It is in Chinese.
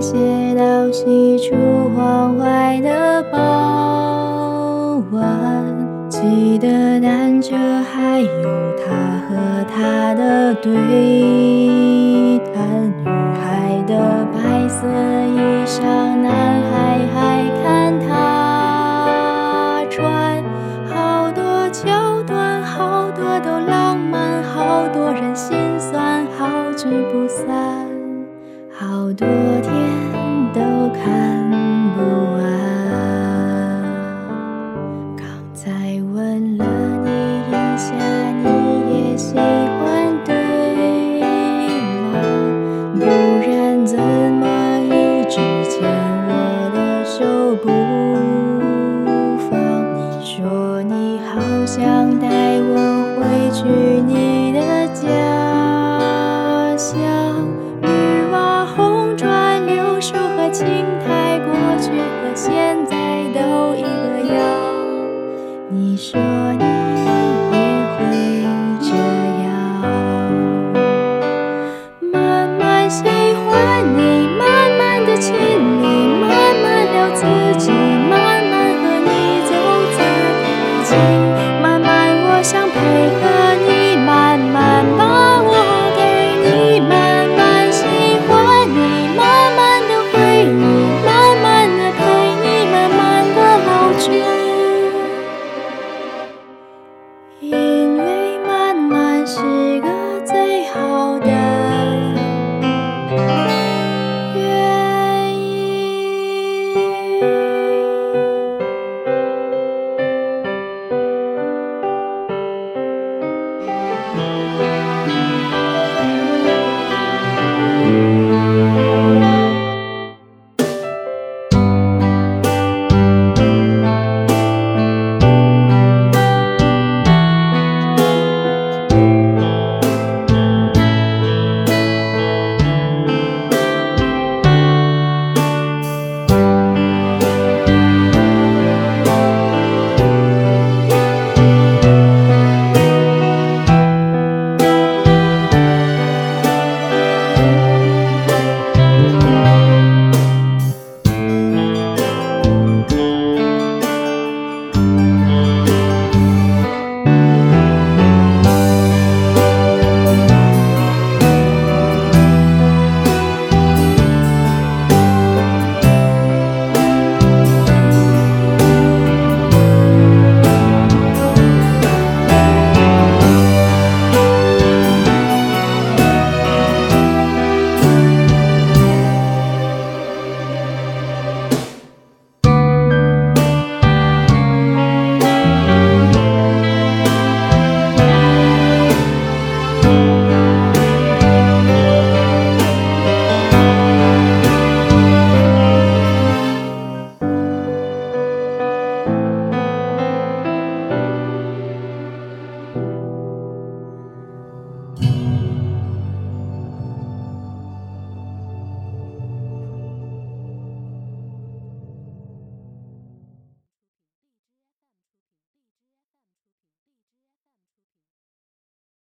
写到西出黄淮的傍晚，记得单车还有他和他的对谈，女孩的白色衣裳，男绿瓦红砖柳树和青苔，过去和现在都一个样。你说你也会这样，慢慢喜欢你，慢慢的亲密，慢慢聊自己，慢慢和你走在一起。慢慢我想配合是